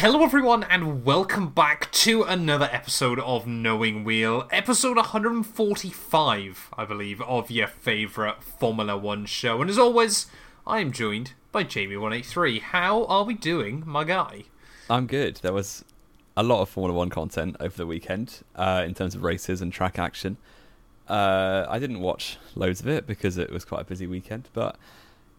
Hello, everyone, and welcome back to another episode of Knowing Wheel, episode 145, I believe, of your favourite Formula One show. And as always, I am joined by Jamie183. How are we doing, my guy? I'm good. There was a lot of Formula One content over the weekend uh, in terms of races and track action. Uh, I didn't watch loads of it because it was quite a busy weekend, but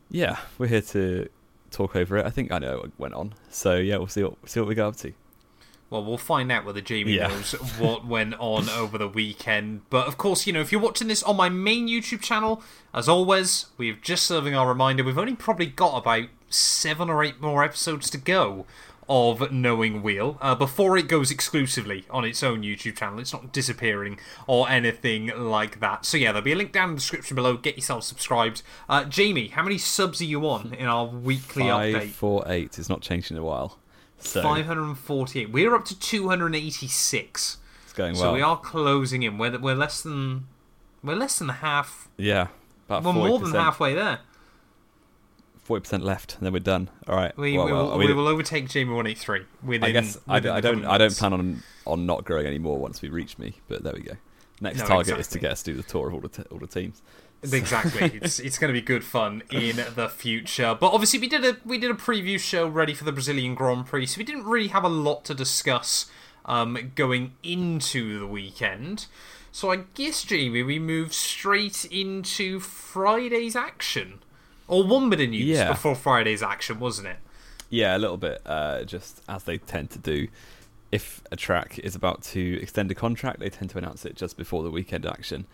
yeah, we're here to talk over it. I think I know what went on, so yeah, we'll see what see what we go up to. Well, we'll find out whether Jamie Yeah. knows what went on over the weekend. But of course, you know, if you're watching this on my main YouTube channel, as always, we've just serving our reminder. We've only probably got about seven or eight more episodes to go of Knowing Wheel uh, before it goes exclusively on its own YouTube channel. It's not disappearing or anything like that. So yeah, there'll be a link down in the description below. Get yourself subscribed. Uh, Jamie, how many subs are you on in our weekly update? Five four eight. It's not changed in a while, so 548. We're up to 286. it's going well. So we are closing in. We're, we're less than we're less than half. Yeah, about We're more than halfway there. Forty percent left, and then we're done. All right. We, well, we, will, are we will overtake Jamie one eight three. I guess I, I don't. I don't plan on on not growing anymore once we reach me. But there we go. Next No, target is to get us to do the tour of all the t- all the teams. Exactly. it's it's going to be good fun in the future. But obviously, we did a we did a preview show ready for the Brazilian Grand Prix, so we didn't really have a lot to discuss um, going into the weekend. So I guess Jamie, we move straight into Friday's action, or one bit of news Yeah. before Friday's action, wasn't it? Yeah, a little bit. Uh, just as they tend to do. If a track is about to extend a contract, they tend to announce it just before the weekend action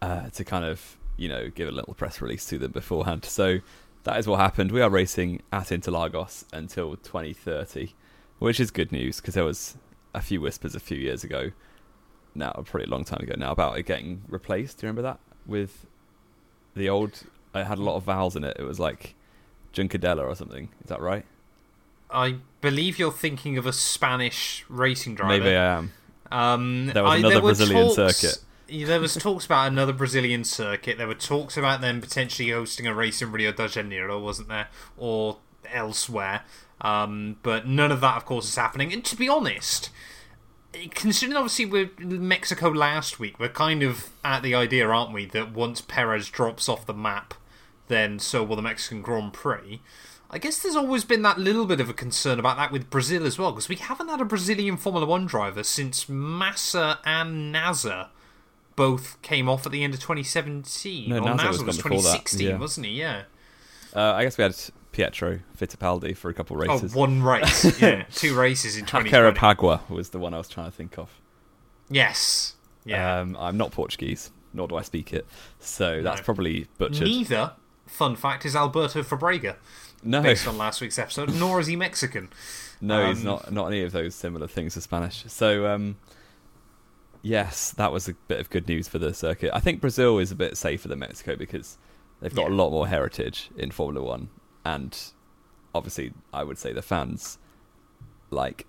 uh, to kind of, you know, give a little press release to them beforehand. So that is what happened. We are racing at Interlagos until 2030, which is good news because there was a few whispers a few years ago, now a pretty long time ago now, about it getting replaced. Do you remember that with the old? It had a lot of vowels in it. It was like Juncadella or something. Is that right? I believe you're thinking of a Spanish racing driver. Maybe I am. Um, There was I- another there Brazilian talks- circuit. There was talks about another Brazilian circuit. There were talks about them potentially hosting a race in Rio de Janeiro, wasn't there, or elsewhere? Um, but none of that, of course, is happening. And to be honest, considering obviously we're in Mexico last week, we're kind of at the idea, aren't we, that once Perez drops off the map, then so will the Mexican Grand Prix. I guess there's always been that little bit of a concern about that with Brazil as well, because we haven't had a Brazilian Formula One driver since Massa and Nasr both came off at the end of 2017. No, or Nasr Nasr was was, gone before that, 2016, yeah. wasn't he? Yeah. Uh, I guess we had Pietro Fittipaldi for a couple of races. Oh, one race. yeah, two races in 2020. Carapagua was the one I was trying to think of. Yes. Yeah. Um, I'm not Portuguese, nor do I speak it, so that's No. probably butchered. Neither, fun fact, is Alberto Fabrega, no, based on last week's episode, nor is he Mexican. no, he's um, not. Not any of those similar things to Spanish. So, um, yes, that was a bit of good news for the circuit. I think Brazil is a bit safer than Mexico because they've got a lot more heritage in Formula One, and obviously, I would say the fans like.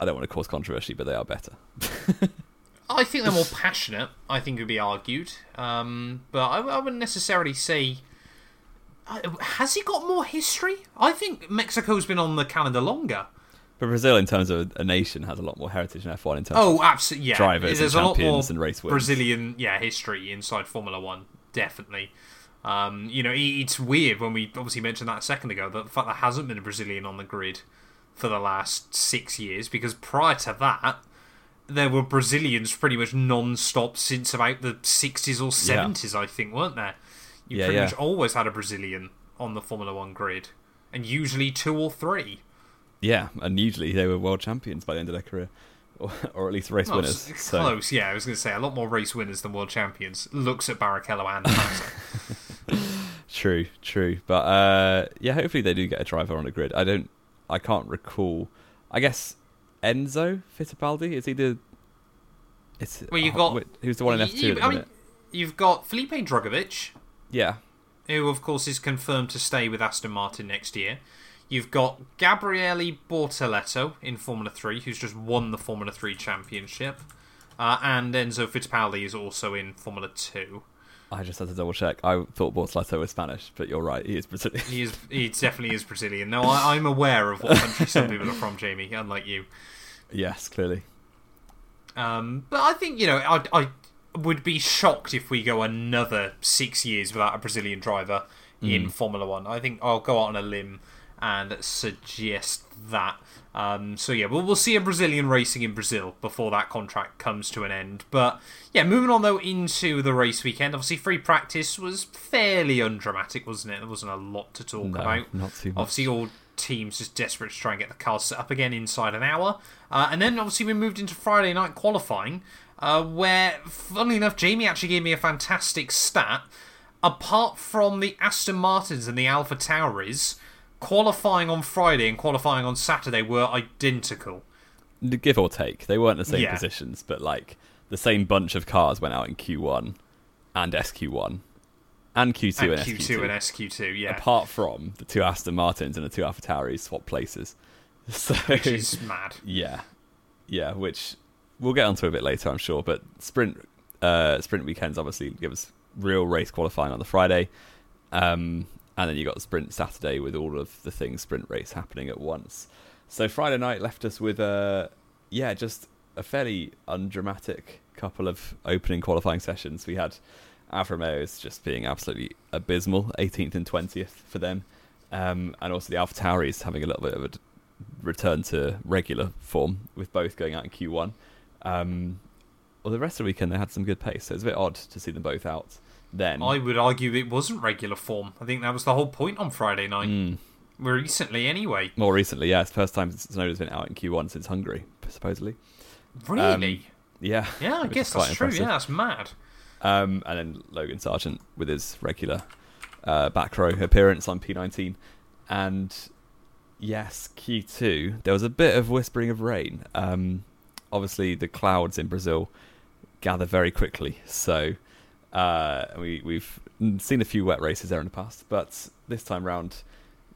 I don't want to cause controversy, but they are better. I think they're more passionate. I think it would be argued, um, but I, I wouldn't necessarily say. I- Has he got more history? I think Mexico's been on the calendar longer. But Brazil, in terms of a nation, has a lot more heritage in F1 in terms Oh, of absolutely. Yeah, drivers There's and a lot more champions and race wins. Brazilian, yeah, history inside Formula One. Definitely. Um, you know, it's weird when we obviously mentioned that a second ago that the fact there hasn't been a Brazilian on the grid for the last six years because prior to that, there were Brazilians pretty much non-stop since about the 60s or 70s, I think, weren't there? You Yeah, pretty yeah. much always had a Brazilian on the Formula One grid, and usually two or three. Yeah, and usually they were world champions by the end of their career, or, or at least race Well, winners. s- So Close, yeah. I was going to say a lot more race winners than world champions. Looks at Barrichello and true, true. But uh, yeah, hopefully they do get a driver on the grid. I don't, I can't recall. I guess Enzo Fittipaldi is he the? It's Well, you've oh, got- who's the one in F two I mean, you've got Felipe Drugovich, Yeah, who of course is confirmed to stay with Aston Martin next year. You've got Gabriele Bortoleto in Formula 3, who's just won the Formula 3 championship. Uh, and Enzo Fittipaldi is also in Formula 2. I just had to double check. I thought Bortoleto was Spanish, but you're right. He is Brazilian. He is. He definitely is Brazilian. No, I, I'm aware of what country some people are from, Jamie. Unlike you. yes, clearly. Um, but I think you know, I, I would be shocked if we go another six years without a Brazilian driver in Formula One. I think I'll go out on a limb and suggest that. Um, so yeah, we'll, we'll see a Brazilian racing in Brazil before that contract comes to an end. But yeah, moving on though into the race weekend. Obviously, free practice was fairly undramatic, wasn't it? There wasn't a lot to talk No, about. not too much. Obviously, all teams just desperate to try and get the cars set up again inside an hour. Uh, and then obviously we moved into Friday night qualifying, uh, where, funnily enough, Jamie actually gave me a fantastic stat. Apart from the Aston Martins and the AlphaTauris, qualifying on Friday and qualifying on Saturday were identical. Give or take, they weren't the same Yeah. positions, but like the same bunch of cars went out in Q1 and SQ1 and Q2 And and, Q2 SQ2. and SQ2, yeah. Apart from the two Aston Martins and the two AlphaTauris swap places. So Which is mad. Yeah, yeah, which we'll get onto a bit later, I'm sure. But sprint uh, sprint weekends obviously give us real race qualifying on the Friday, um, and then you got sprint Saturday with all of the things sprint race happening at once. So Friday night left us with a yeah, just a fairly undramatic couple of opening qualifying sessions. We had Alfa just being absolutely abysmal, 18th and 20th for them, um, and also the Tauris having a little bit of a return to regular form with both going out in Q1. Um, well, the rest of the weekend they had some good pace, so it's a bit odd to see them both out. Then I would argue it wasn't regular form. I think that was the whole point on Friday night. Mm, Recently, anyway. more recently, yeah, it's first time Tsunoda's been out in Q1 since Hungary, supposedly. Really? Yeah, yeah, I guess that's true. Yeah, that's mad. Um, and then Logan Sargent with his regular uh, back row appearance on P19. And yes, Q2, there was a bit of whispering of rain. Um, obviously, the clouds in Brazil gather very quickly. So uh, we, we've seen a few wet races there in the past. But this time round,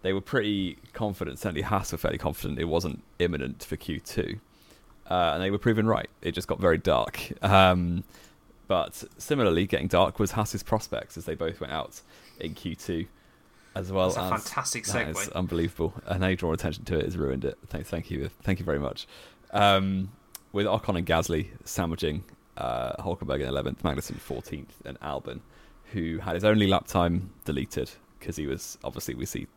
they were pretty confident. Certainly, Haas were fairly confident it wasn't imminent for Q2. Uh, and they were proven right. It just got very dark. Um, but similarly, getting dark was Haas's prospects as they both went out in Q2 as well. That's a as- fantastic segue. unbelievable. And now you draw attention to it has ruined it. Thank, thank you, thank you very much. Um, with Ocon and Gasly sandwiching uh, Hulkenberg in 11th, Magnussen 14th, and Albon, who had his only lap time deleted because he was obviously we see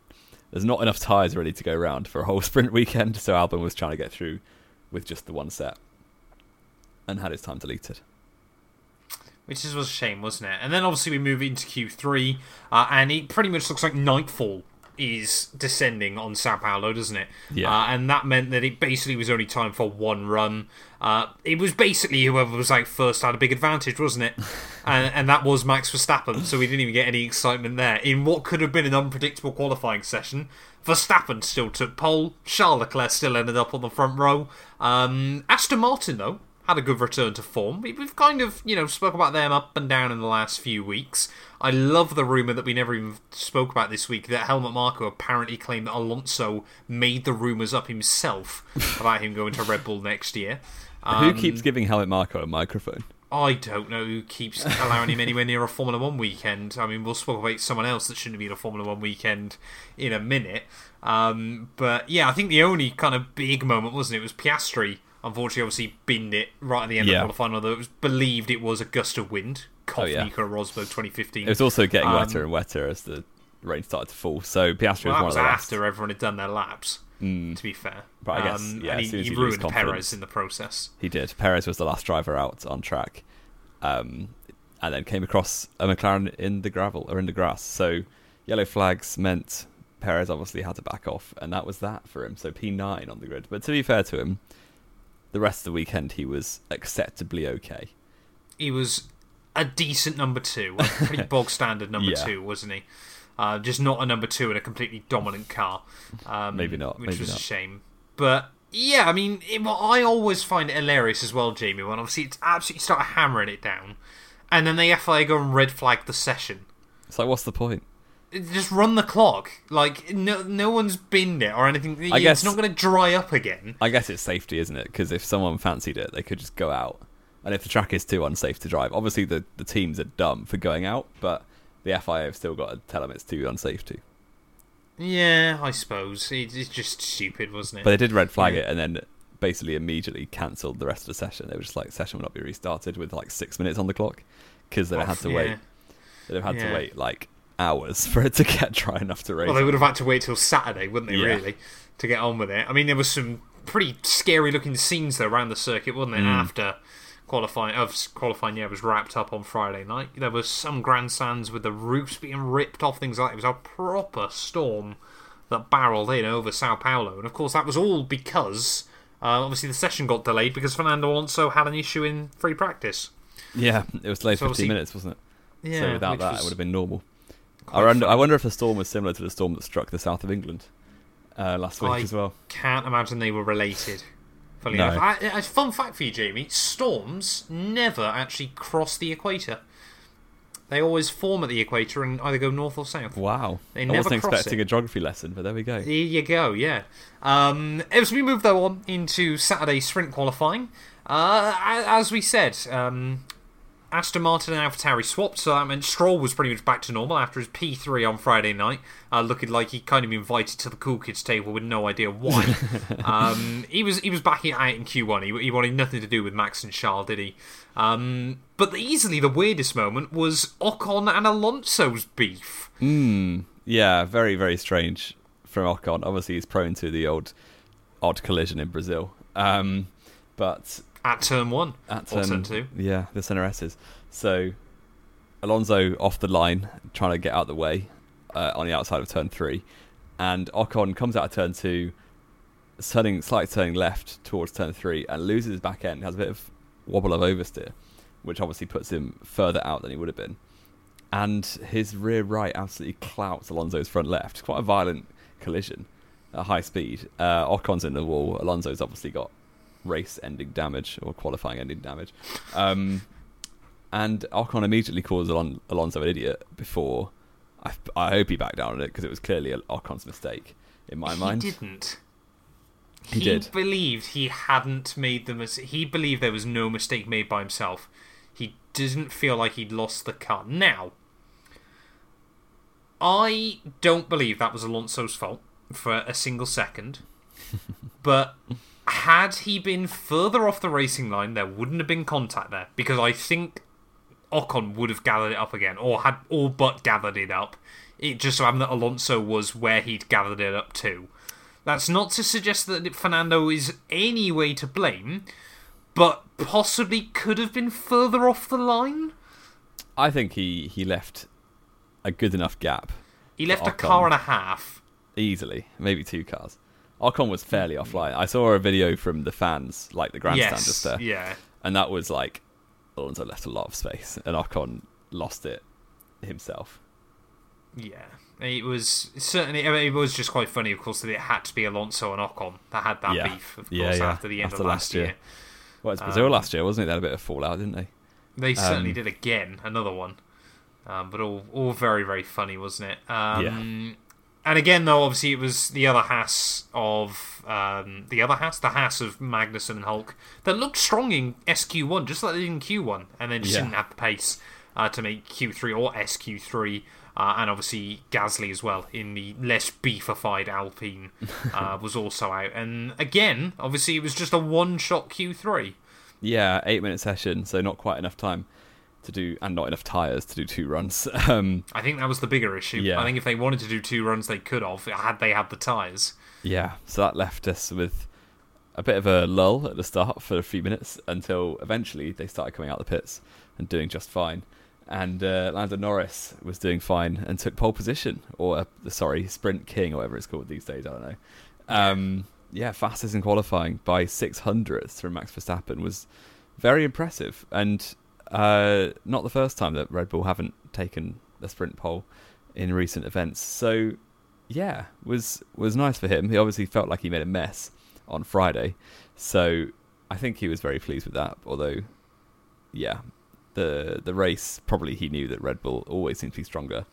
there's not enough tyres ready to go around for a whole sprint weekend, so Albon was trying to get through with just the one set and had his time deleted. Which is was a shame, wasn't it? And then obviously we move into Q3, uh, and it pretty much looks like nightfall is descending on Sao Paulo, doesn't it? Yeah. Uh, and that meant that it basically was only time for one run. Uh, it was basically whoever was like first had a big advantage, wasn't it? and, and that was Max Verstappen. So we didn't even get any excitement there in what could have been an unpredictable qualifying session. Verstappen still took pole. Charles Leclerc still ended up on the front row. Um, Aston Martin though had a good return to form. We- We've kind of, you know, spoke about them up and down in the last few weeks. I love the rumour that we never even spoke about this week that Helmut Marko apparently claimed that Alonso made the rumours up himself about him going to Red Bull next year. Who Um, keeps giving Helmut Marko a microphone? I don't know who keeps allowing him anywhere near a Formula One weekend. I mean, we'll speak about someone else that shouldn't be at a Formula One weekend in a minute. Um, but yeah, I think the only kind of big moment wasn't it was Piastri. Unfortunately, obviously binned it right at the end Yeah. of qualifying. Although it was believed it was a gust of wind. Cough Oh, yeah. Nico Rosberg 2015. It was also getting Um, wetter and wetter as the rain started to fall. So Piastri well, was one was of the last. after everyone had done their laps. Mm, To be fair, But I guess, Um, yeah, and he, he ruined Perez in the process. he did. Perez was the last driver out on track, um, and then came across a McLaren in the gravel or in the grass. So yellow flags meant Perez obviously had to back off, and that was that for him. So P9 on the grid. But to be fair to him, the rest of the weekend he was acceptably okay. he was a decent number two, a pretty bog standard number Yeah. two, wasn't he? Uh, just not a number two in a completely dominant car. Um, Maybe not, which maybe was a shame. But yeah, I mean, it, well, I always find it hilarious as well, Jamie. When obviously it's absolutely start hammering it down, and then the FIA go and red flag the session. It's like, what's the point? Just run the clock. Like no, no one's binned it or anything. I it's guess- not going to dry up again. I guess it's safety, isn't it? Because if someone fancied it, they could just go out And if the track is too unsafe to drive, obviously the, the teams are dumb for going out, but the FIA have still got to tell them it's too unsafe to. Yeah, I suppose it, it's just stupid, wasn't it? But they did red flag Yeah. it and then basically immediately cancelled the rest of the session. They were just like, session will not be restarted with like six minutes on the clock because they had to yeah. wait. They'd have had Yeah. to wait like hours for it to get dry enough to race. Well, they would have had to wait till Saturday, wouldn't they? Yeah. Really, to get on with it. I mean, there was some pretty scary looking scenes though around the circuit, wasn't it? Mm. After qualifying, of qualifying, yeah, was wrapped up on Friday night. There was some grandstands with the roofs being ripped off, things like that. It was a proper storm that barreled in over Sao Paulo, and of course that was all because. Uh, obviously, the session got delayed because Fernando Alonso had an issue in free practice. Yeah, it was delayed So 15 minutes, wasn't it? Yeah, so without that, was it would have been normal. I wonder, I wonder if the storm was similar to the storm that struck the south of England uh, last week I- as well. can't imagine they were related. Funny No. enough, I, fun fact for you, Jamie: storms never actually cross the equator. They always form at the equator and either go north or south. Wow. They I wasn't expecting it. a geography lesson, but there we go. There you go, yeah. Um, as we move though on into Saturday sprint qualifying, uh, as we said, um, Aston Martin and AlphaTauri swapped, so that meant Stroll was pretty much back to normal after his P3 on Friday night, uh, looking like he kind of invited to the cool kids table with no idea why. um, he was he was backing out in Q1. He, he wanted nothing to do with Max and Charles, did he? Um, but the, easily the weirdest moment was Ocon and Alonso's beef. Hmm. Yeah, very, very strange from Ocon. Obviously, he's prone to the old odd collision in Brazil. Um, but At turn one, at um, turn two. Yeah, the center S's. So Alonso off the line, trying to get out of the way uh, on the outside of turn three, and Ocon comes out of turn two, turning slightly turning left towards turn three, and loses his back end. Has a bit of wobble of oversteer, which obviously puts him further out than he would have been. And his rear right absolutely clouts Alonso's front left. Quite a violent collision at high speed. Uh, Ocon's in the wall. Alonso's obviously got race ending damage or qualifying ending damage. Um, and Ocon immediately calls Alon- Alonso an idiot before. I, I hope he backed down on it because it was clearly Ocon's mistake in my mind. He didn't. He did. He believed he hadn't made the mistake. He believed there was no mistake made by himself. He didn't feel like he'd lost the car. Now, I don't believe that was Alonso's fault for a single second. but had he been further off the racing line, there wouldn't have been contact there because I think Ocon would have gathered it up again, or had all but gathered it up. It just so happened that Alonso was where he'd gathered it up to. That's not to suggest that Fernando is any way to blame, but possibly could have been further off the line. I think he, he left a good enough gap He left a car and a half. easily, maybe two cars. Ocon was fairly offline. I saw a video from the fans, like the grandstand yes, just there, yeah. and that was like Alonso left a lot of space, and Ocon lost it himself. Yeah, it was certainly. I mean, it was just quite funny, of course, that it had to be Alonso and Ocon that had that Yeah. beef, of course, Yeah, yeah. after the end After of last last year. year. Well, it's Brazil Um, last year, wasn't it? They had a bit of fallout, didn't they? They certainly Um, did again, another one, um, but all all very very funny, wasn't it? Um, Yeah. And again, though, obviously it was the other Haas of um, the other Haas, the Haas of Magnussen and Hulk, that looked strong in SQ1, just like they did in Q1, and then just Yeah. didn't have the pace uh, to make Q3 or SQ3. Uh, and obviously Gasly as well in the less beefified Alpine uh, was also out. And again, obviously it was just a one-shot Q3. Yeah, eight minute session, so not quite enough time to do, and not enough tires to do two runs. Um, I think that was the bigger issue. Yeah. I think if they wanted to do two runs, they could have had they had the tyres. yeah, so that left us with a bit of a lull at the start for a few minutes until eventually they started coming out the pits and doing just fine. And uh, Lando Norris was doing fine and took pole position, or uh, sorry, sprint king, or whatever it's called these days. I don't know. Um, yeah, fastest in qualifying by six hundredths from Max Verstappen was very impressive, and uh, not the first time that Red Bull haven't taken the sprint pole in recent events. So yeah, was was nice for him. He obviously felt like he made a mess on Friday, so I think he was very pleased with that. Although, yeah, the the race probably he knew that Red Bull always seems to be stronger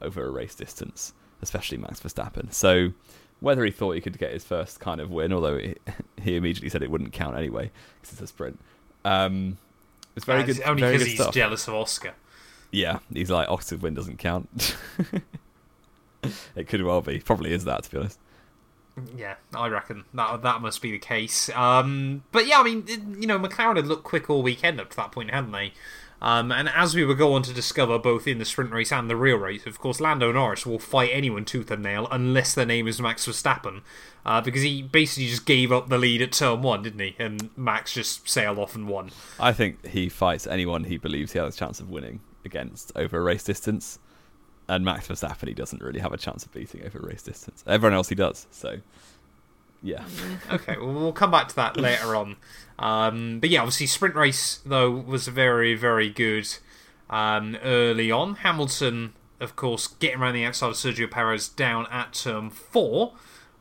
over a race distance, especially Max Verstappen. So whether he thought he could get his first kind of win, although he, immediately said it wouldn't count anyway because it's a sprint. Um, It's very Uh, good. Only because he's stuff. jealous of Oscar. Yeah, he's like Oxford win doesn't count. it could well be. Probably is that to be honest. Yeah, I reckon that that must be the case. Um, but yeah, I mean, you know, McLaren had looked quick all weekend up to that point, hadn't they? Um, and as we will go on to discover, both in the sprint race and the real race, of course, Lando Norris will fight anyone tooth and nail unless their name is Max Verstappen, uh, because he basically just gave up the lead at turn one, didn't he? And Max just sailed off and won. I think he fights anyone he believes he has a chance of winning against over a race distance. And Max Verstappen, he doesn't really have a chance of beating over a race distance. Everyone else he does. So, yeah. okay, well, we'll come back to that later on. Um, but yeah, obviously, sprint race though was very, very good um, early on. Hamilton, of course, getting around the outside of Sergio Perez down at turn four,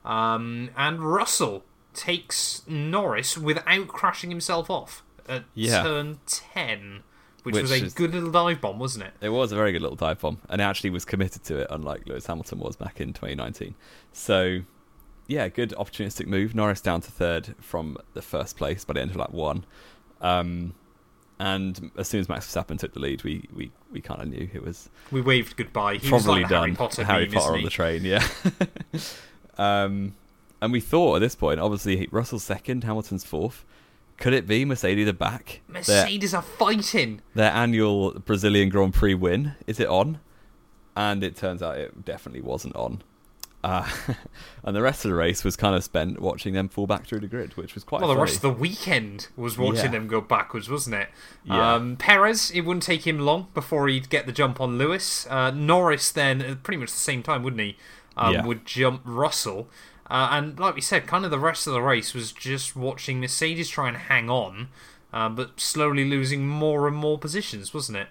um, and Russell takes Norris without crashing himself off at Yeah. turn ten, which, Which was a is- good little dive bomb, wasn't it? It was a very good little dive bomb, and actually was committed to it, unlike Lewis Hamilton was back in 2019. So, yeah, good opportunistic move. Norris down to third from the first place by the end of lap one. Um, and as soon as Max Verstappen took the lead, we, we, we kind of knew it was We waved goodbye. He was probably like done. Harry Potter, Harry meme, Potter on the train, yeah. um, and we thought at this point, obviously, Russell's second, Hamilton's fourth. Could it be Mercedes are back? Their, Mercedes are fighting. their annual Brazilian Grand Prix win is it on? And it turns out it definitely wasn't on. Uh, and the rest of the race was kind of spent watching them fall back through the grid, which was quite Well, the rest of the weekend was watching Yeah. them go backwards, wasn't it? Yeah. Um, Perez, it wouldn't take him long before he'd get the jump on Lewis. Uh, Norris, then, at pretty much the same time, wouldn't he? Um, Yeah. Would jump Russell. Uh, and like we said, kind of the rest of the race was just watching Mercedes try and hang on, uh, but slowly losing more and more positions, wasn't it?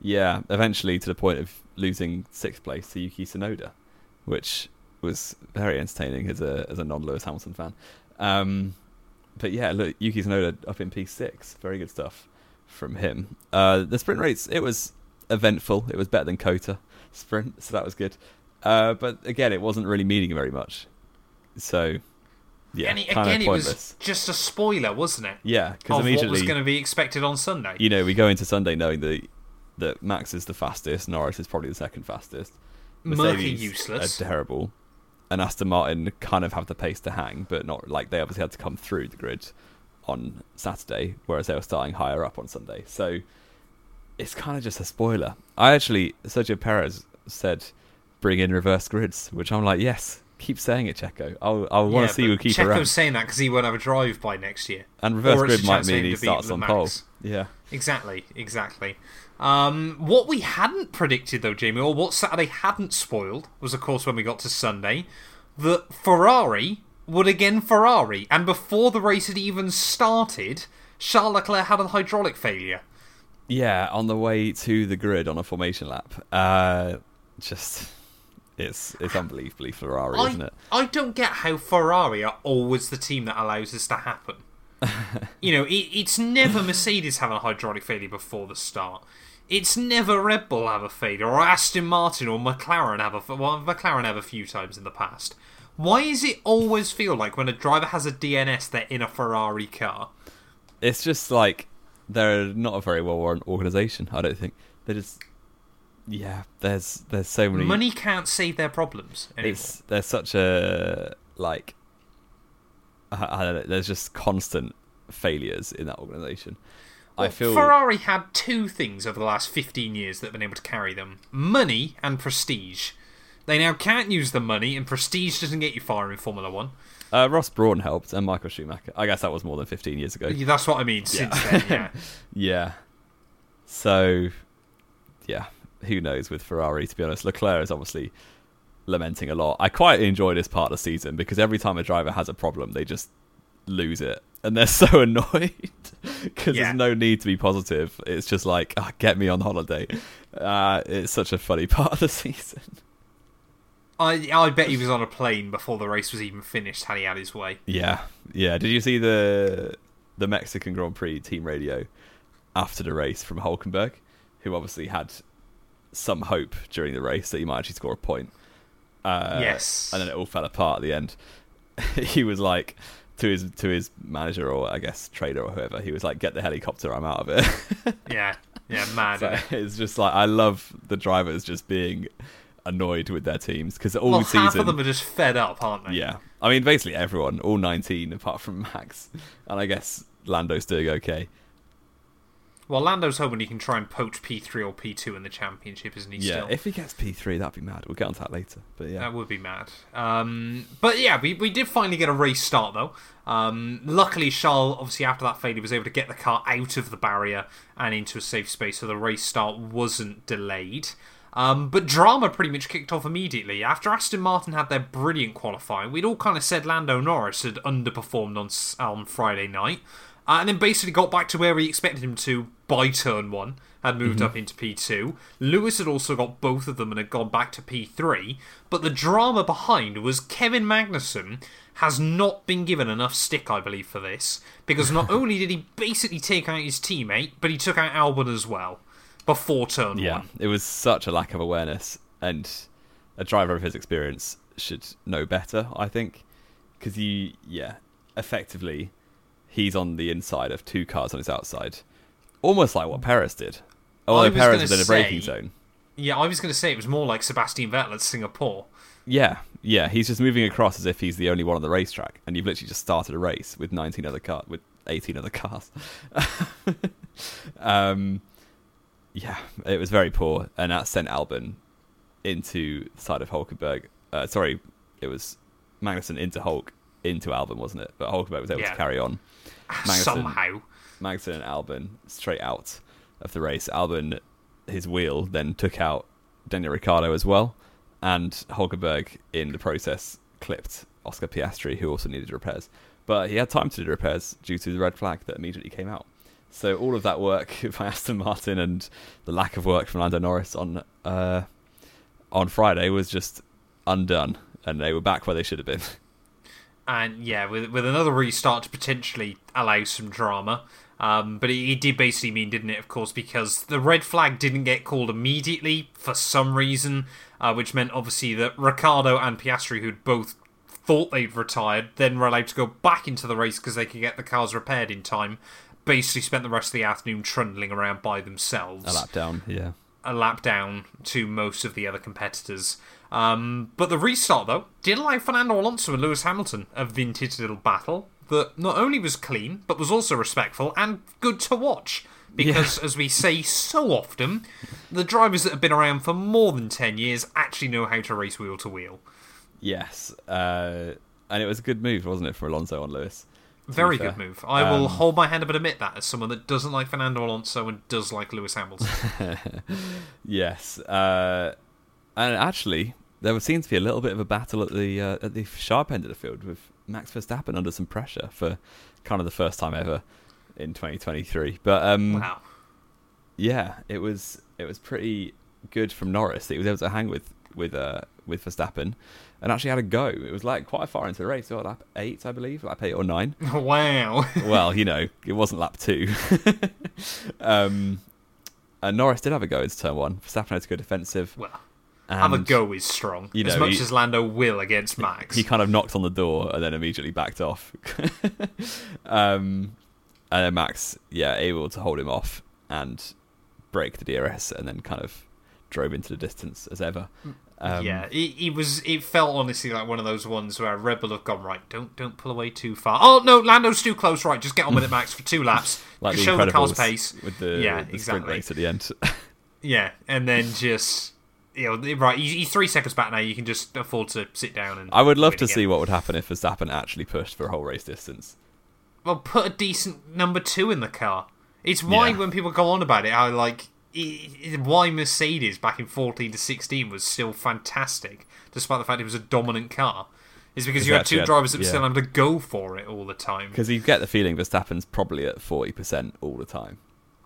Yeah, eventually to the point of losing sixth place to Yuki Tsunoda, which was very entertaining as a as a non Lewis Hamilton fan. Um, but yeah, look, Yuki Tsunoda up in P six, very good stuff from him. Uh, the sprint race it was eventful. It was better than COTA sprint, so that was good. Uh, but again, it wasn't really meaning very much. So yeah, and it, again, it was just a spoiler, wasn't it? Yeah, because Of what was going to be expected on Sunday. you know, we go into Sunday knowing that that Max is the fastest, Norris is probably the second fastest. Mercedes useless. are terrible, and Aston Martin kind of have the pace to hang, but not like they obviously had to come through the grid on Saturday, whereas they were starting higher up on Sunday. So it's kind of just a spoiler. I actually Sergio Perez said, "Bring in reverse grids," which I'm like, yes. Keep saying it, Checo. I'll, I'll want Yeah, to see you keep Checo's around. saying that because he won't have a drive by next year. And reverse or it's a grid might chance for him mean he starts on Max. pole. Yeah. Exactly, exactly. Um, what we hadn't predicted, though, Jamie, or what Saturday hadn't spoiled, was, of course, when we got to Sunday, that Ferrari would again Ferrari. And before the race had even started, Charles Leclerc had a hydraulic failure. Yeah, on the way to the grid on a formation lap. Uh, just it's it's unbelievably Ferrari, I, isn't it? I don't get how Ferrari are always the team that allows this to happen. you know, it, it's never Mercedes having a hydraulic failure before the start. It's never Red Bull have a failure, or Aston Martin, or McLaren have a well, McLaren have a few times in the past. Why does it always feel like when a driver has a DNS, they're in a Ferrari car? It's just like they're not a very well run organisation. I don't think they're just yeah. There's there's so many. Money can't save their problems anymore. It's there's such a like I, I don't know. There's just constant failures in that I feel Ferrari had two things over the last 15 years that have been able to carry them money and prestige. They now can't use the money, and prestige doesn't get you far in Formula One. uh, Ross Brawn helped and Michael Schumacher. I guess that was more than 15 years ago. That's what I mean, since then, yeah. Yeah. So, yeah, who knows with Ferrari, to be honest. Leclerc is obviously lamenting a lot. I quite enjoy this part of the season because every time a driver has a problem, they just lose it. And they're so annoyed because Yeah. there's no need to be positive. It's just like, ah, get me on holiday. Uh, it's such a funny part of the season. I, I bet he was on a plane before the race was even finished, had he had his way. Yeah, yeah. Did you see the the Mexican Grand Prix team radio after the race from Hulkenberg, who obviously had some hope during the race that he might actually score a point. Uh, Yes. and then it all fell apart at the end. he was like, to his to his manager or I guess trader or whoever. He was like, "Get the helicopter, I'm out of it." yeah, yeah, mad. So it's just like I love the drivers just being annoyed with their teams because all well, season half of them are just fed up, aren't they? Yeah, I mean basically everyone, all 19 apart from Max, and I guess Lando's doing okay. Well, Lando's hoping he can try and poach P3 or P2 in the championship, isn't he? Yeah, still? if he gets P3, that'd be mad. We'll get onto that later. But yeah, that would be mad. Um, but yeah, we, we did finally get a race start though. Um, luckily, Charles, obviously after that failure, was able to get the car out of the barrier and into a safe space, so the race start wasn't delayed. Um, but drama pretty much kicked off immediately. After Aston Martin had their brilliant qualifying, we'd all kind of said Lando Norris had underperformed on, on Friday night. Uh, and then basically got back to where we expected him to by turn one, had moved mm-hmm. up into P2. Lewis had also got both of them and had gone back to P3. But the drama behind was Kevin Magnussen has not been given enough stick, I believe, for this. Because not only did he basically take out his teammate, but he took out Albon as well before turn yeah, one. it was such a lack of awareness, and a driver of his experience should know better, I think. Because you, yeah, effectively he's on the inside of two cars on his outside, almost like what Perez did. Although Perez was in a braking zone. Yeah, I was going to say it was more like Sebastian Vettel at Singapore. Yeah, yeah, he's just moving across as if he's the only one on the racetrack, and you've literally just started a race with 19 other cars, with 18 other cars. um, yeah, it was very poor, and that sent Albon into the side of Hulkenberg. Uh, sorry, it was Magnussen into Hulk into Albon, wasn't it? But Hulkenberg was able yeah. to carry on. Magnussen, Somehow. Magnussen and Albon straight out of the race. Albon, his wheel, then took out Daniel Ricciardo as well. And Hulkenberg in the process, clipped Oscar Piastri, who also needed repairs. But he had time to do repairs due to the red flag that immediately came out. So all of that work by Aston Martin and the lack of work from Lando Norris on uh, on Friday was just undone, and they were back where they should have been. and yeah, with with another restart to potentially allow some drama. Um, but it, it, did basically mean, didn't it? Of course, because the red flag didn't get called immediately for some reason, uh, which meant obviously that Ricciardo and Piastri, who'd both thought they'd retired, then were allowed to go back into the race because they could get the cars repaired in time. Basically, spent the rest of the afternoon trundling around by themselves. A lap down, yeah. A lap down to most of the other competitors. Um, but the restart, though, did allow Fernando Alonso and Lewis Hamilton a vintage little battle that not only was clean, but was also respectful and good to watch. Because, yeah. as we say so often, the drivers that have been around for more than 10 years actually know how to race wheel to wheel. Yes. Uh, and it was a good move, wasn't it, for Alonso on Lewis? Very good move. I um, will hold my hand up and admit that as someone that doesn't like Fernando Alonso and does like Lewis Hamilton. yes. Uh, and actually, there seems to be a little bit of a battle at the uh, at the sharp end of the field with Max Verstappen under some pressure for kind of the first time ever in 2023. But um, wow, yeah, it was it was pretty good from Norris that he was able to hang with with uh, with Verstappen and actually had a go. It was like quite far into the race, so lap eight, I believe, lap eight or nine. Wow. well, you know, it wasn't lap two. um, and Norris did have a go into turn one. Verstappen had to go defensive. Well and, have a go is strong. You know, as much he, as Lando will against Max. He kind of knocked on the door and then immediately backed off. um, and then Max, yeah, able to hold him off and break the DRS and then kind of drove into the distance as ever. Um, yeah, it, was. It felt honestly like one of those ones where Red Bull have gone right. Don't don't pull away too far. Oh no, Lando's too close. Right, just get on with it, Max, for two laps. like show the car's pace with the, yeah, the exactly. sprint race at the end. yeah, and then just you know, right, he's three seconds back now. You can just afford to sit down and. I would love to again. see what would happen if Verstappen actually pushed for a whole race distance. Well, put a decent number two in the car. It's why yeah. when people go on about it, I like why Mercedes back in fourteen to sixteen was still fantastic, despite the fact it was a dominant car. Is because you had two drivers that were yeah. still able to go for it all the time. Because you get the feeling Verstappen's probably at forty percent all the time.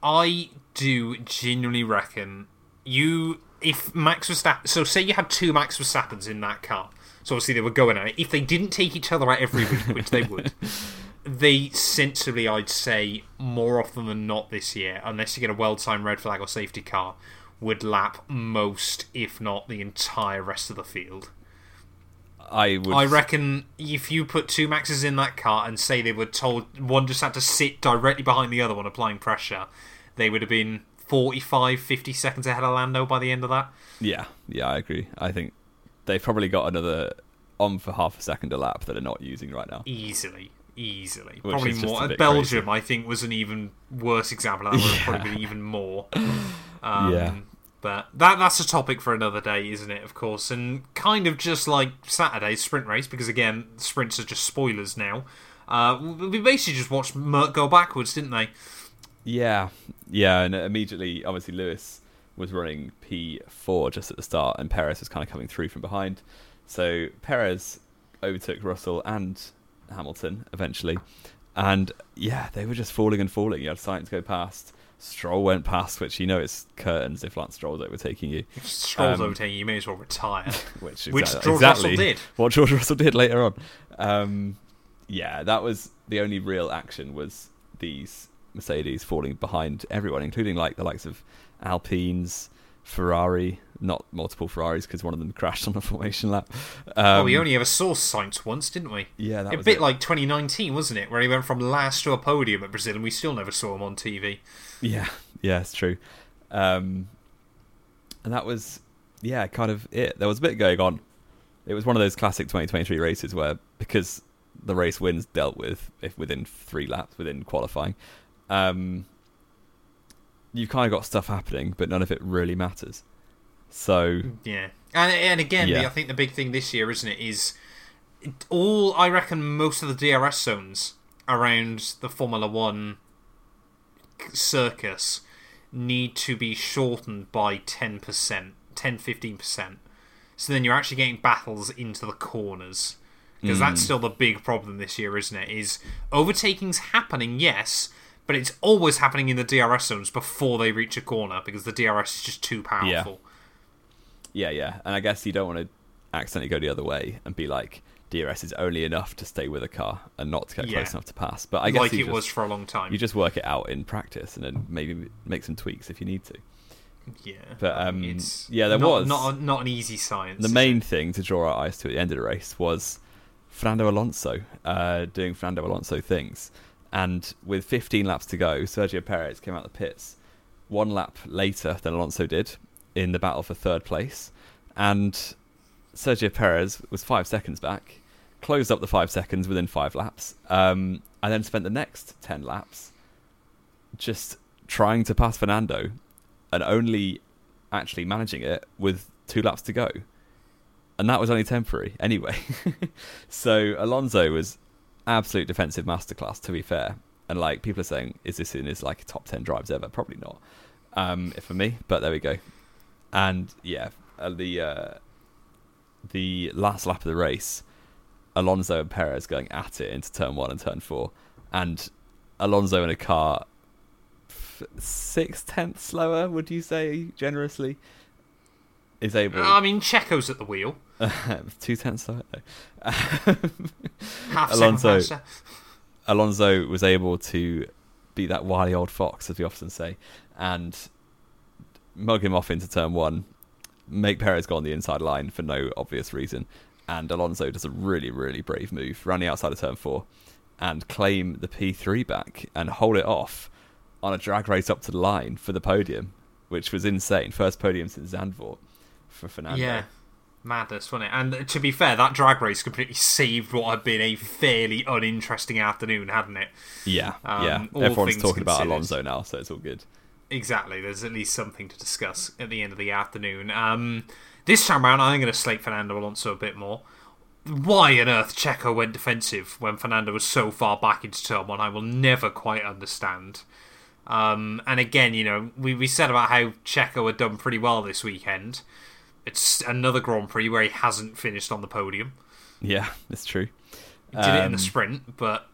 I do genuinely reckon you if Max Verstappen, so say you had two Max Verstappens in that car, so obviously they were going at it. If they didn't take each other out every week, which they would, they sensibly, I'd say, more often than not this year, unless you get a well-timed red flag or safety car, would lap most, if not the entire rest of the field. I would. I reckon if you put two Maxes in that car and say they were told one just had to sit directly behind the other one applying pressure, they would have been 45, 50 seconds ahead of Lando by the end of that. Yeah, yeah, I agree. I think they've probably got another on for half a second a lap that they're not using right now. Easily. Easily. Which probably more. Belgium, crazy. I think, was an even worse example. That would have probably been even more. Um, Yeah. But that that's a topic for another day, isn't it? Of course, and kind of just like Saturday's sprint race, because again, sprints are just spoilers now. Uh, we basically just watched Merc go backwards, didn't they? Yeah, yeah, and immediately, obviously, Lewis was running P4 just at the start, and Perez was kind of coming through from behind. So Perez overtook Russell and Hamilton eventually, and yeah, they were just falling and falling. You had Sainz go past, Stroll went past, which you know it's curtains if Lance Stroll's overtaking you, If Stroll's Um, overtaking, you you may as well retire. which Which George exactly Russell did. what George Russell did later on. Um, yeah, that was the only real action was these Mercedes falling behind everyone, including like the likes of Alpines, Ferrari, not multiple Ferraris because one of them crashed on a formation lap. Um, oh, we only ever saw Sainz once, didn't we? yeah, that a bit it. like 2019, wasn't it? Where he went from last to a podium at Brazil, and we still never saw him on TV. Yeah, yeah, it's true. Um, and that was, yeah, kind of it. There was a bit going on. It was one of those classic 2023 races where, because the race wins dealt with if within three laps within qualifying, um, you've kind of got stuff happening, but none of it really matters. So Yeah, and and again, Yeah. the, I think the big thing this year, isn't it, is it, all I reckon most of the DRS zones around the Formula One circus need to be shortened by 10%, 10 15%. So then you're actually getting battles into the corners. Because that's still the big problem this year, isn't it? Is overtaking's happening, yes, but it's always happening in the DRS zones before they reach a corner because the DRS is just too powerful. yeah, yeah, and I guess you don't want to accidentally go the other way and be like DRS is only enough to stay with a car and not to get Yeah. close enough to pass. But I guess like you it just- was for a long time. you just work it out in practice and then maybe make some tweaks if you need to. yeah, but, um, it's yeah, there not, was- not not an easy science. The main it? thing to draw our eyes to at the end of the race was Fernando Alonso uh, doing Fernando Alonso things. And with 15 laps to go, Sergio Perez came out the pits one lap later than Alonso did in the battle for third place. And Sergio Perez was five seconds back, closed up the five seconds within five laps, um, and then spent the next 10 laps just trying to pass Fernando and only actually managing it with two laps to go. And that was only temporary anyway. so Alonso was absolute defensive masterclass to be fair. And like people are saying, is this in his like top ten drives ever? Probably not. Um, for me, but there we go. And yeah, uh, the uh, the last lap of the race, Alonso and Perez going at it into turn one and turn four, and Alonso in a car six tenths slower. Would you say generously? Is able I mean, Checo's at the wheel. two tenths. No. Half Alonso- Alonso was able to be that wily old fox, as we often say, and mug him off into turn one, make Perez go on the inside line for no obvious reason, and Alonso does a really, really brave move, run the outside of turn four, and claim the P3 back and hold it off on a drag race up to the line for the podium, which was insane. First podium since Zandvoort for Fernando. Yeah, madness, wasn't it? And to be fair, that drag race completely saved what had been a fairly uninteresting afternoon, hadn't it? yeah, Um, yeah. Everyone's talking about. Alonso now, so it's all good. Exactly. There's at least something to discuss at the end of the afternoon. Um, this time around, I'm going to slate Fernando Alonso a bit more. Why on earth Checo went defensive when Fernando was so far back into turn one, I will never quite understand. Um, and again, you know, we, we said about how Checo had done pretty well this weekend. It's another Grand Prix where he hasn't finished on the podium. Yeah, it's true. He did it in the Um, sprint, but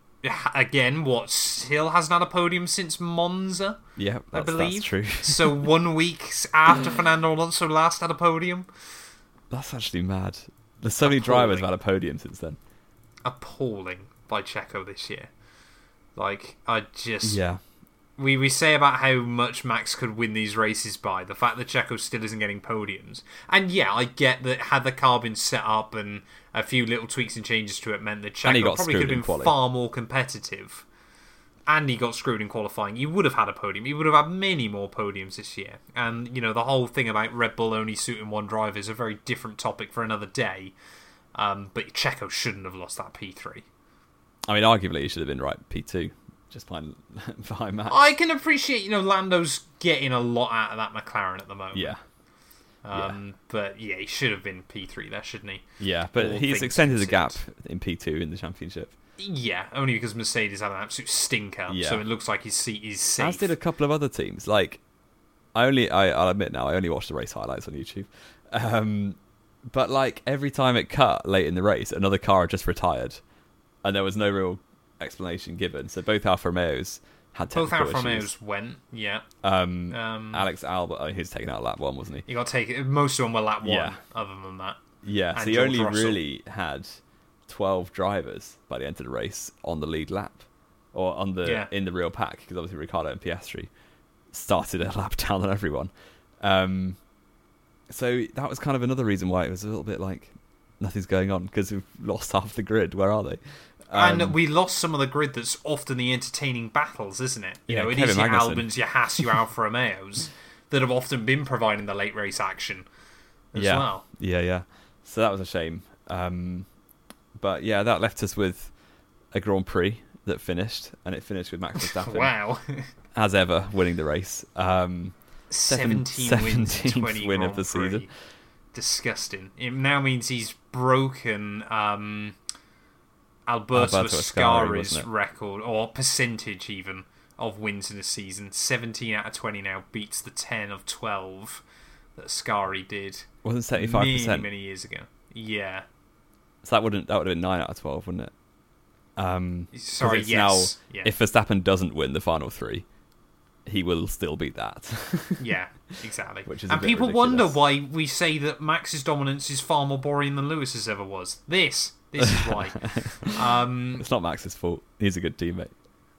again, what still hasn't had a podium since Monza, Yeah, I believe. that's true. so one week after Fernando Alonso last had a podium, That's actually mad. There's so many drivers who've had a podium since then. appalling by Checo this year. Like I just Yeah, we, we say about how much Max could win these races by the fact that Checo still isn't getting podiums. And yeah, I get that had the car been set up and a few little tweaks and changes to it meant that Checo probably could have been quali. far more competitive. And he got screwed in qualifying. He would have had a podium. He would have had many more podiums this year. And you know the whole thing about Red Bull only suiting one driver is a very different topic for another day. Um, but Checo shouldn't have lost that P3. I mean, arguably, he should have been right P2, just behind, behind Max. I can appreciate, you know, Lando's getting a lot out of that McLaren at the moment. Yeah, Um, But yeah, he should have been P3 there, shouldn't he? yeah, but All he's extended the gap in P2 in the championship. Yeah, only because Mercedes had an absolute stinker. Yeah. So it looks like his seat is safe. As did a couple of other teams. Like, I only, I, I'll admit now, I only watched the race highlights on YouTube. Um, but like every time it cut late in the race, another car had just retired, and there was no real explanation given. So both Alfa Romeos had Both Alfa. Romeos went, yeah. Um, Um, Alex Albon, oh, he was taken out lap one, wasn't he? You got to take it. Most of them were lap one, Yeah. other than that. Yeah, so he George only Russell. really had twelve drivers by the end of the race on the lead lap, or on the Yeah. in the real pack because obviously Ricciardo and Piastri started a lap down on everyone. Um, so that was kind of another reason why it was a little bit like nothing's going on because we've lost half the grid. Where are they? Um, and we lost some of the grid that's often the entertaining battles, isn't it? You Yeah, know, it Kevin is your Magnussen. Albons, your Haas, your Alfa Romeos that have often been providing the late race action as yeah, well. yeah, yeah. So that was a shame. Um, but yeah, that left us with a Grand Prix that finished, and it finished with Max Verstappen. Wow. as ever, winning the race. Um, Seven- 17 wins, 17th 20 win of Grand the season. Disgusting. It now means he's broken um, Alberto, Alberto Ascari's wasn't record, or percentage even, of wins in a season. 17 out of 20 now beats the 10 of 12 that Ascari did wasn't seventy five many, percent. many years ago. Yeah. So that wouldn't that would have been nine out of twelve, wouldn't it? Um, Sorry, yes. Now, yeah. if Verstappen doesn't win the final three, he will still beat that. yeah, exactly. Which is and people wonder why we say that Max's dominance is far more boring than Lewis's ever was. This. This is why. um, it's not Max's fault. He's a good teammate.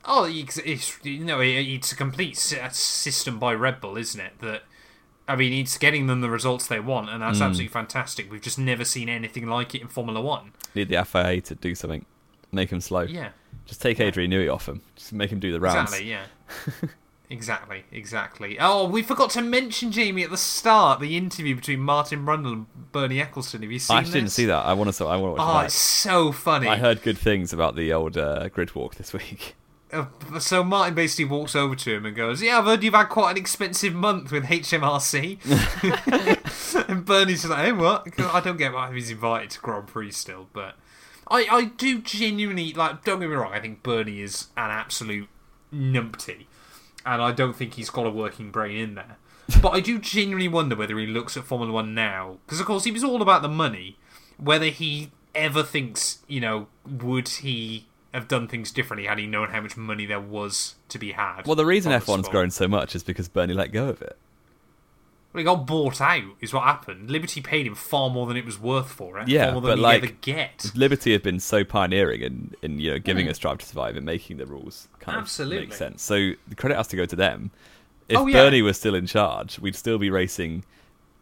Oh, it's, it's you know it's a complete system by Red Bull, isn't it? That I mean, it's getting them the results they want, and that's absolutely fantastic. We've just never seen anything like it in Formula One. Need the FIA to do something, make him slow. Yeah, Just take Adrian Newey off him. Just make him do the rounds. exactly. Yeah, exactly, exactly. Oh, we forgot to mention Jamie at the start the interview between Martin Brundle and Bernie Ecclestone. Have you seen I actually didn't see that. I want to. I want to Oh, watch it's so funny. I heard good things about the old uh, grid walk this week. Uh, so Martin basically walks over to him and goes, "Yeah, I've heard you've had quite an expensive month with HMRC." and Bernie's like, "Hey, what?" I don't get why he's invited to Grand Prix still, but I, I do genuinely like. Don't get me wrong. I think Bernie is an absolute numpty, and I don't think he's got a working brain in there. But I do genuinely wonder whether he looks at Formula One now, because of course he was all about the money. Whether he ever thinks, you know, would he have done things differently had he known how much money there was to be had? Well, the reason F1's sport? grown so much is because Bernie let go of it. Well, he got bought out, is what happened. Liberty paid him far more than it was worth for it. Yeah, far more but like- ever get. Liberty have been so pioneering in, in you know giving us Drive to Survive and making the rules kind. Absolutely. of make sense. So the credit has to go to them. If Oh, yeah. Bernie was still in charge, we'd still be racing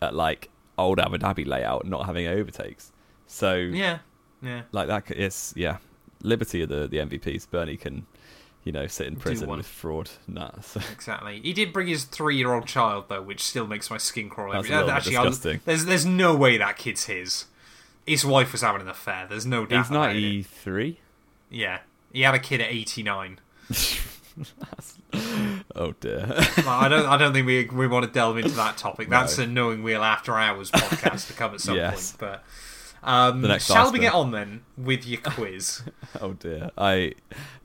at like old Abu Dhabi layout, not having overtakes. So Yeah, yeah. like that is yeah, Liberty are the the MVPs. Bernie can you know sit in prison with fraud. Nah, so Exactly. He did bring his three-year-old child though, which still makes my skin crawl. That's every- bit Actually, disgusting. there's there's no way that kid's his. His wife was having an affair. There's no doubt. he's about it. ninety three. Yeah, he had a kid at 89. Oh dear. Well, I don't. I don't think we we want to delve into that topic. That's No. a knowing wheel after hours podcast to come at some Yes. point. But um, shall we get on then with your quiz? oh dear. I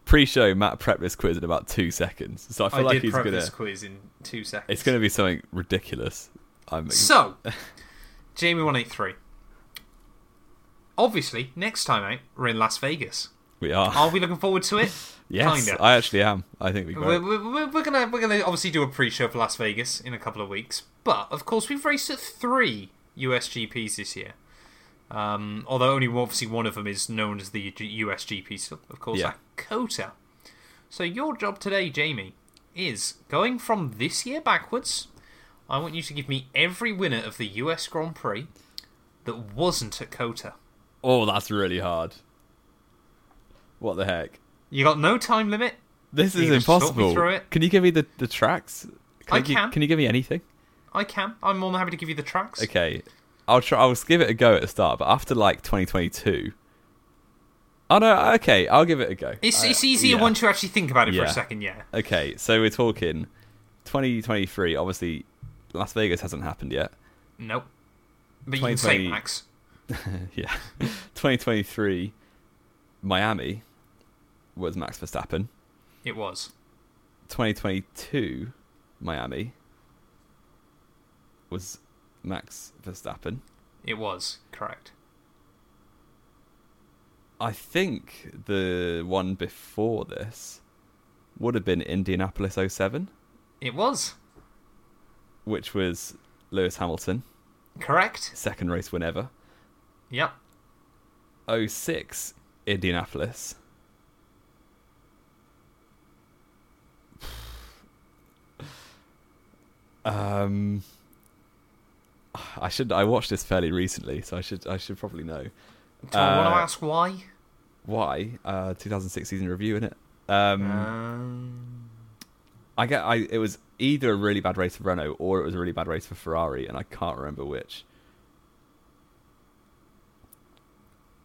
pre-show Matt prepped this quiz in about two seconds, so I feel I like he's gonna. this quiz in two seconds. It's going to be something ridiculous. I'm So, Jamie one eight three. Obviously, next time out we're in Las Vegas. we are. Are we looking forward to it? yes, kinda. I actually am. I think we We're, we're, we're- we're gonna we're gonna obviously do a pre-show for Las Vegas in a couple of weeks, but of course we've raced at three USGPs this year. Um, although only obviously one of them is known as the USGP, of course Yeah. at COTA. So your job today, Jamie, is going from this year backwards. I want you to give me every winner of the US Grand Prix that wasn't at COTA. Oh, that's really hard. What the heck? You got no time limit. This is impossible. Can you give me the, the tracks? I you, can. Can you give me anything? I can. I'm more than happy to give you the tracks. Okay, I'll try. I'll give it a go at the start, but after like 2022. Oh no. Okay, I'll give it a go. It's, Uh, it's easier yeah. once you actually think about it for a second, yeah. Okay, so we're talking 2023. Obviously, Las Vegas hasn't happened yet. Nope. But you can say Max. yeah. 2023, Miami was Max Verstappen. It was. 2022, Miami was Max Verstappen. It was. Correct. I think the one before this would have been Indianapolis 07, It was. which was Lewis Hamilton, Correct. second race win ever. Yep. 06 Indianapolis. Um, I should. I watched this fairly recently, so I should. I should probably know Do I want to Uh, ask why? why. Uh, 2006 season review in it. Um, Um, I get. I. It was either a really bad race for Renault or it was a really bad race for Ferrari, and I can't remember which.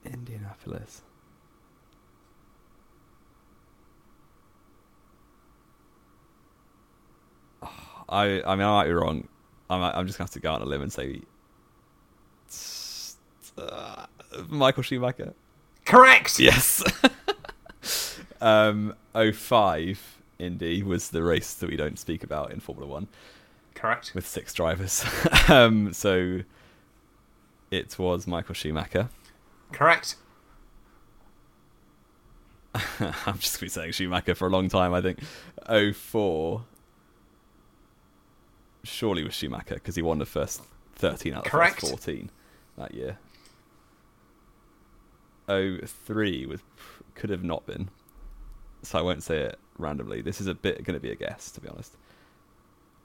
Indianapolis. I. I mean, I might be wrong. I might, I'm just gonna have to go on a limb and say. Uh, Michael Schumacher. correct. Yes. um, 05 Indy was the race that we don't speak about in Formula One Correct. with six drivers. um, so it was Michael Schumacher. Correct. I'm just going to be saying Schumacher for a long time, I think. 04 surely was Schumacher because he won the first 13 out of the first 14 that year. 03 was could have not been. So I won't say it randomly. This is a bit going to be a guess, to be honest.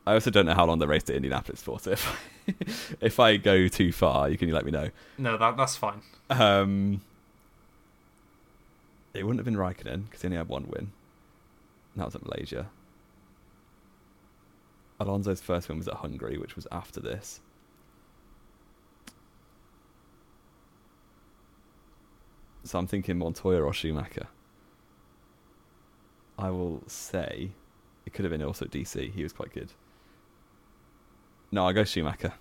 I also don't know how long the race to Indianapolis for. So if I, if I go too far, you can you let me know. No, that that's fine. Um, it wouldn't have been Raikkonen because he only had one win. And that was at Malaysia. Alonso's first win was at Hungary, which was after this. So I'm thinking Montoya or Schumacher. I will say it could have been also DC. He was quite good. No, I go Schumacher.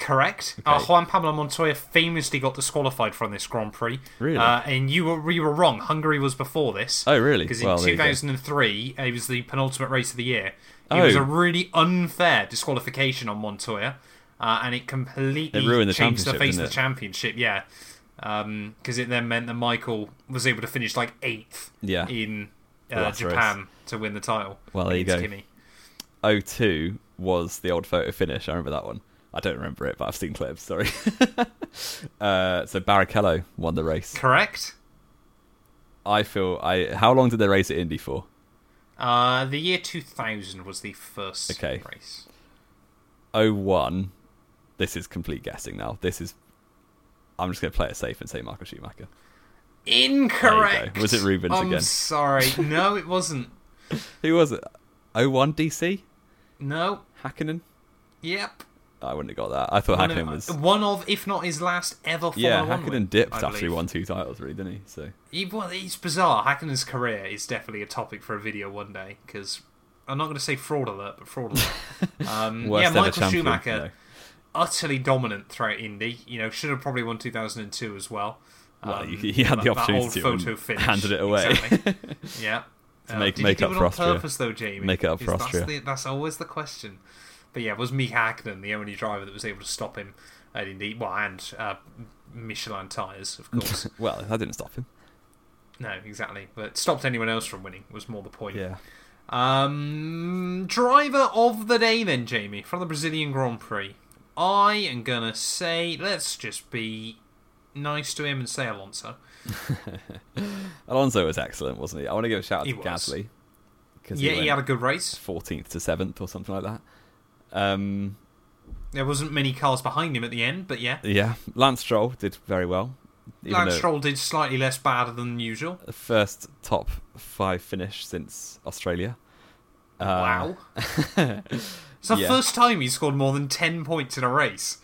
Correct. Okay. Uh, Juan Pablo Montoya famously got disqualified from this Grand Prix. Really? Uh, and you were you were wrong. Hungary was before this. Oh, really? Because in Well, there 2003, it was the penultimate race of the year. It was Oh. a really unfair disqualification on Montoya, uh, and it completely It ruined the changed the face of the championship. Yeah, because it then meant that Michael was able to finish like eighth Yeah. in uh. Japan to win the title. Well, there you go. Kimi. 02 was the old photo finish. I remember that one. I don't remember it, but I've seen clips. Sorry. uh, so Barrichello won the race. Correct. I feel I. How long did they race at Indy for? Uh, the year 2000 was the first Okay. race. 01. This is complete guessing now. This is. I'm just going to play it safe and say Michael Schumacher. Incorrect. Was it Rubens I'm again? sorry. No, it wasn't. Who was it? 01 DC? No. Hakkinen? Yep. I wouldn't have got that. I thought One Hakkinen of, was. one of, if not his last ever Formula Yeah, One win, Hakkinen dipped after he won two titles, really, didn't he? So He, well, it's bizarre. Hakkinen's career is definitely a topic for a video one day because I'm not going to say fraud alert, but fraud alert. Um, yeah, Michael. Schumacher, no. utterly dominant throughout Indy. You know, should have probably won 2002 as well. Well, Um, he, had the opportunity old to finish. handed it away. Exactly. yeah. To Uh, make- did make he up do it for on Austria. purpose, though, Jamie? Make it up for Austria. That's, the, that's always the question. But yeah, it was Mika Hakkinen the only driver that was able to stop him at Indy? Well, and uh, Michelin tyres, of course. well, that didn't stop him. no, exactly. But stopped anyone else from winning was more the point. Yeah. Um, driver of the day, then, Jamie, from the Brazilian Grand Prix. I am gonna say, let's just be nice to him and say Alonso. Alonso was excellent, wasn't he? I want to give a shout out He to was. Gasly Yeah, he had a good race. 14th to 7th or something like that. Um, There wasn't many cars behind him at the end, but yeah. yeah, Lance Stroll did very well. Lance Stroll did slightly less bad than usual. the first top five finish since Australia. Uh, wow. It's the yeah. first time he's scored more than 10 points in a race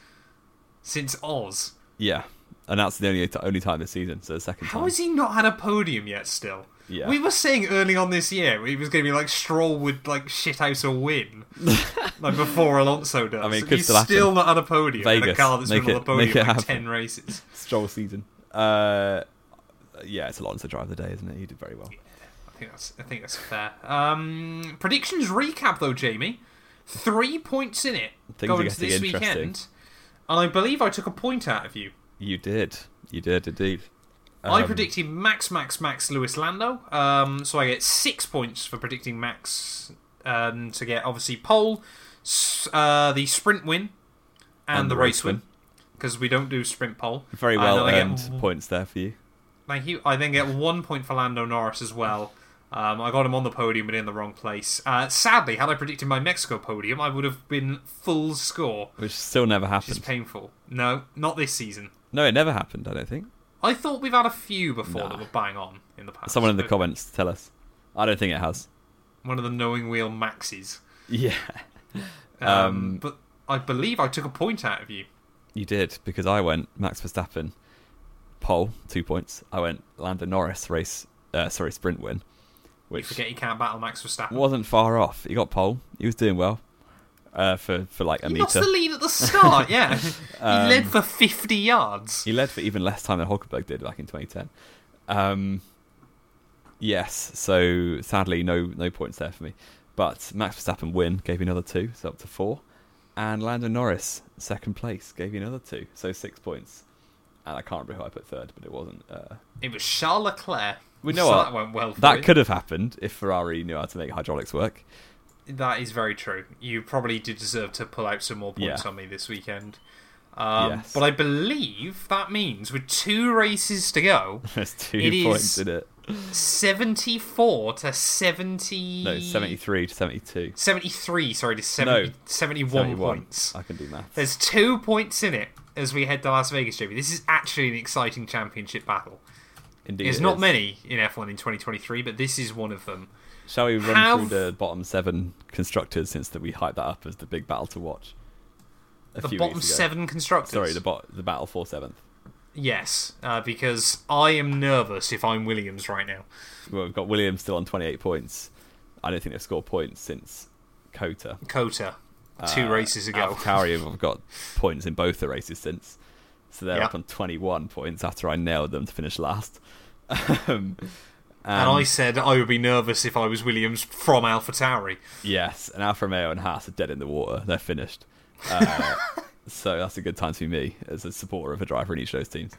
since Oz. Yeah, and that's the only only time this season. So the second How time. has he not had a podium yet still? Yeah. We were saying early on this year he was going to be like Stroll would like shit out a win, like before Alonso does. I mean, could he's still happen. still not had a podium. in a Vegas, car that's make been on it- the podium make it like ten races. Stroll season. Uh, yeah, it's Alonso drive of the day, isn't it? He did very well. I think that's I think that's fair. Um, predictions recap though, Jamie. Three points in it Things going to this weekend, and I believe I took a point out of you. You did. You did indeed. I Um, predicted Max, Max, Max Lewis Lando. Um, so I get six points for predicting Max um, to get obviously pole, uh, the sprint win, and, the, race win. Because we don't do sprint pole. very well I get- earned points there for you. Thank you. I then get one point for Lando Norris as well. Um, I got him on the podium, but in the wrong place. Uh, sadly, had I predicted my Mexico podium, I would have been full score, Which still never happened. It's painful. No, not this season. No, it never happened. I don't think. I thought we've had a few before Nah. that were bang on in the past. Someone in the but comments tell us. I don't think it has. One of the knowing wheel maxes. Yeah, Um, Um, but I believe I took a point out of you. you did because I went Max Verstappen, pole two points. I went Lando Norris race, uh, sorry sprint win, You which forget you can't battle Max Verstappen. wasn't far off. He got pole. He was doing well uh, for for like a He meter. lost the lead at the start, yeah. he Um, led for 50 yards. He led for even less time than Hulkenberg did back in 2010. Um, yes, so sadly, no no points there for me. But Max Verstappen win gave you another two, so up to four. And Lando Norris, second place, gave you another two, so six points. And I can't remember who I put third, but it wasn't. Uh, It was Charles Leclerc. We know so that went well for that could have happened if Ferrari knew how to make hydraulics work. That is very true. You probably did deserve to pull out some more points Yeah. on me this weekend. Um, Yes. But I believe that means with two races to go, There's two It points is- in it. 74 to 70. No, 73 to 72. 73, sorry, to 70, No, 71, 71. points. I can do maths. There's two points in it as we head to Las Vegas, Jamie. This is actually an exciting championship battle. Indeed, There's not is. many in F1 in 2023, but this is one of them. Shall we run Have- through the bottom seven constructors since that we hyped that up as the big battle to watch? The bottom seven constructors. Sorry, the bot, the battle for seventh. Yes, uh, because I am nervous if I'm Williams right now. Well, we've got Williams still on 28 points. I don't think they've scored points since COTA. COTA, two Uh, races ago. AlphaTauri have got points in both the races since, so they're Yeah. up on 21 points after I nailed them to finish last. um, and I said I would be nervous if I was Williams from AlphaTauri. Yes, and Alfa Romeo and Haas are dead in the water. They're finished. Uh, so that's a good time to be me as a supporter of a driver in each of those teams.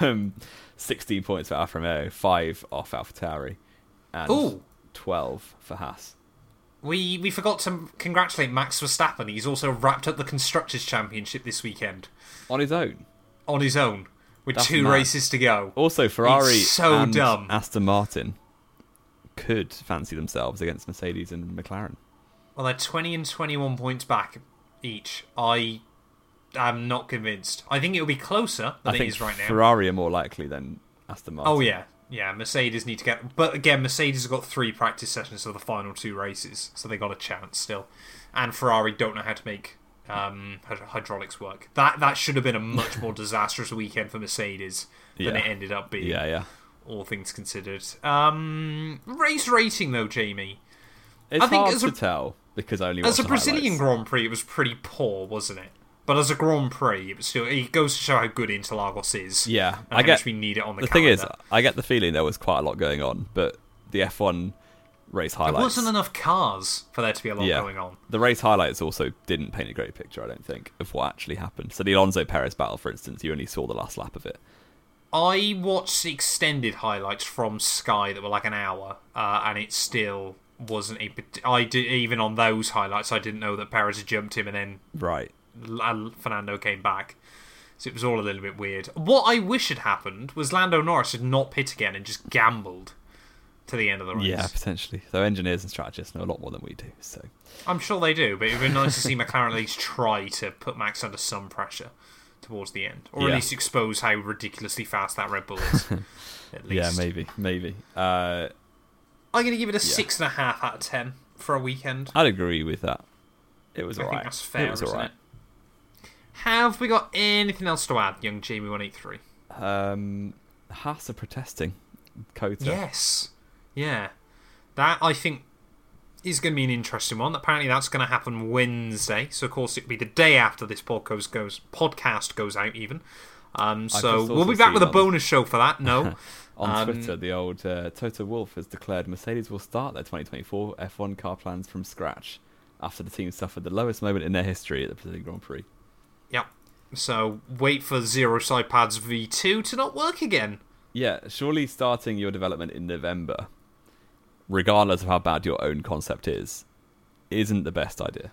Um, 16 points for Alfa Romeo, 5 off Alpha Tauri, and Ooh. 12 for Haas. We we forgot to congratulate Max Verstappen. He's also wrapped up the constructors' championship this weekend On his own. on his own with That's two mad. races to go. Also, Ferrari so and dumb. Aston Martin could fancy themselves against Mercedes and McLaren. Well, they're 20 and 21 points back each. I am not convinced. I think it'll be closer than I it think is right now. Ferrari are more likely than Aston oh, Martin. Oh yeah, yeah. Mercedes need to get, but again, Mercedes have got three practice sessions for the final two races, so they got a chance still. And Ferrari don't know how to make um, hydraulics work. That that should have been a much more disastrous weekend for Mercedes than Yeah. it ended up being. Yeah, yeah. All things considered. Um, race rating though, Jamie. It's I think hard as to a- tell because I only As a Brazilian highlights. Grand Prix, it was pretty poor, wasn't it? But as a Grand Prix, it was still. It goes to show how good Interlagos is. Yeah, and I much we need it on the. the thing is. I get the feeling there was quite a lot going on, but the F1 race there highlights. wasn't enough cars for there to be a lot yeah, going on. the race highlights also didn't paint a great picture. I don't think of what actually happened. So the Alonso Perez battle, for instance, you only saw the last lap of it. I watched extended highlights from Sky that were like an hour, uh, and it still wasn't a. I did even on those highlights, I didn't know that Perez had jumped him, and then Right. Fernando came back. So it was all a little bit weird. What I wish had happened was Lando Norris had not pit again and just gambled to the end of the race. Yeah, potentially. Though engineers and strategists know a lot more than we do. So I'm sure they do, but it would be nice to see McLaren at least try to put Max under some pressure towards the end, or Yeah. at least expose how ridiculously fast that Red Bull is. at least. yeah, maybe, maybe. Uh, I'm going to give it a Yeah. six and a half out of ten for a weekend. I'd agree with that. It was I alright. think that's fair, it was alright. Have we got anything else to add, young Jamie One Eight Three? Um, Haas are protesting. COTA. Yes, yeah, that I think is going to be an interesting one. Apparently, that's going to happen Wednesday. So, of course, it'll be the day after this podcast goes podcast goes out. Even, um, so we'll be back with a bonus show for that. No, On Um, Twitter, the old uh, Toto Wolff has declared Mercedes will start their 2024 F1 car plans from scratch after the team suffered the lowest moment in their history at the Brazilian Grand Prix. Yep. So wait for Zero Sidepods V2 to not work again. Yeah, surely starting your development in November, regardless of how bad your own concept is, isn't the best idea.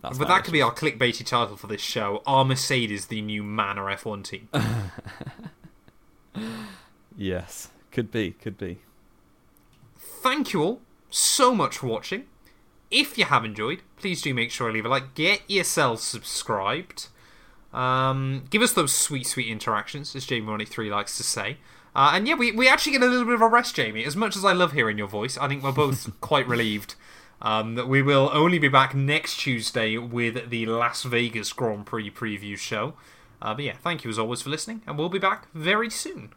That's but that could be our clickbaity title for this show. Are Mercedes the new Manor F1 team? Yes, could be, could be. Thank you all so much for watching. If you have enjoyed, please do make sure to leave a like. Get yourself subscribed. Um, give us those sweet, sweet interactions, as Jamie183 likes to say. Uh, and yeah, we, we actually get a little bit of a rest, Jamie. As much as I love hearing your voice, I think we're both quite relieved um, that we will only be back next Tuesday with the Las Vegas Grand Prix preview show. Uh, but yeah, thank you as always for listening, and we'll be back very soon.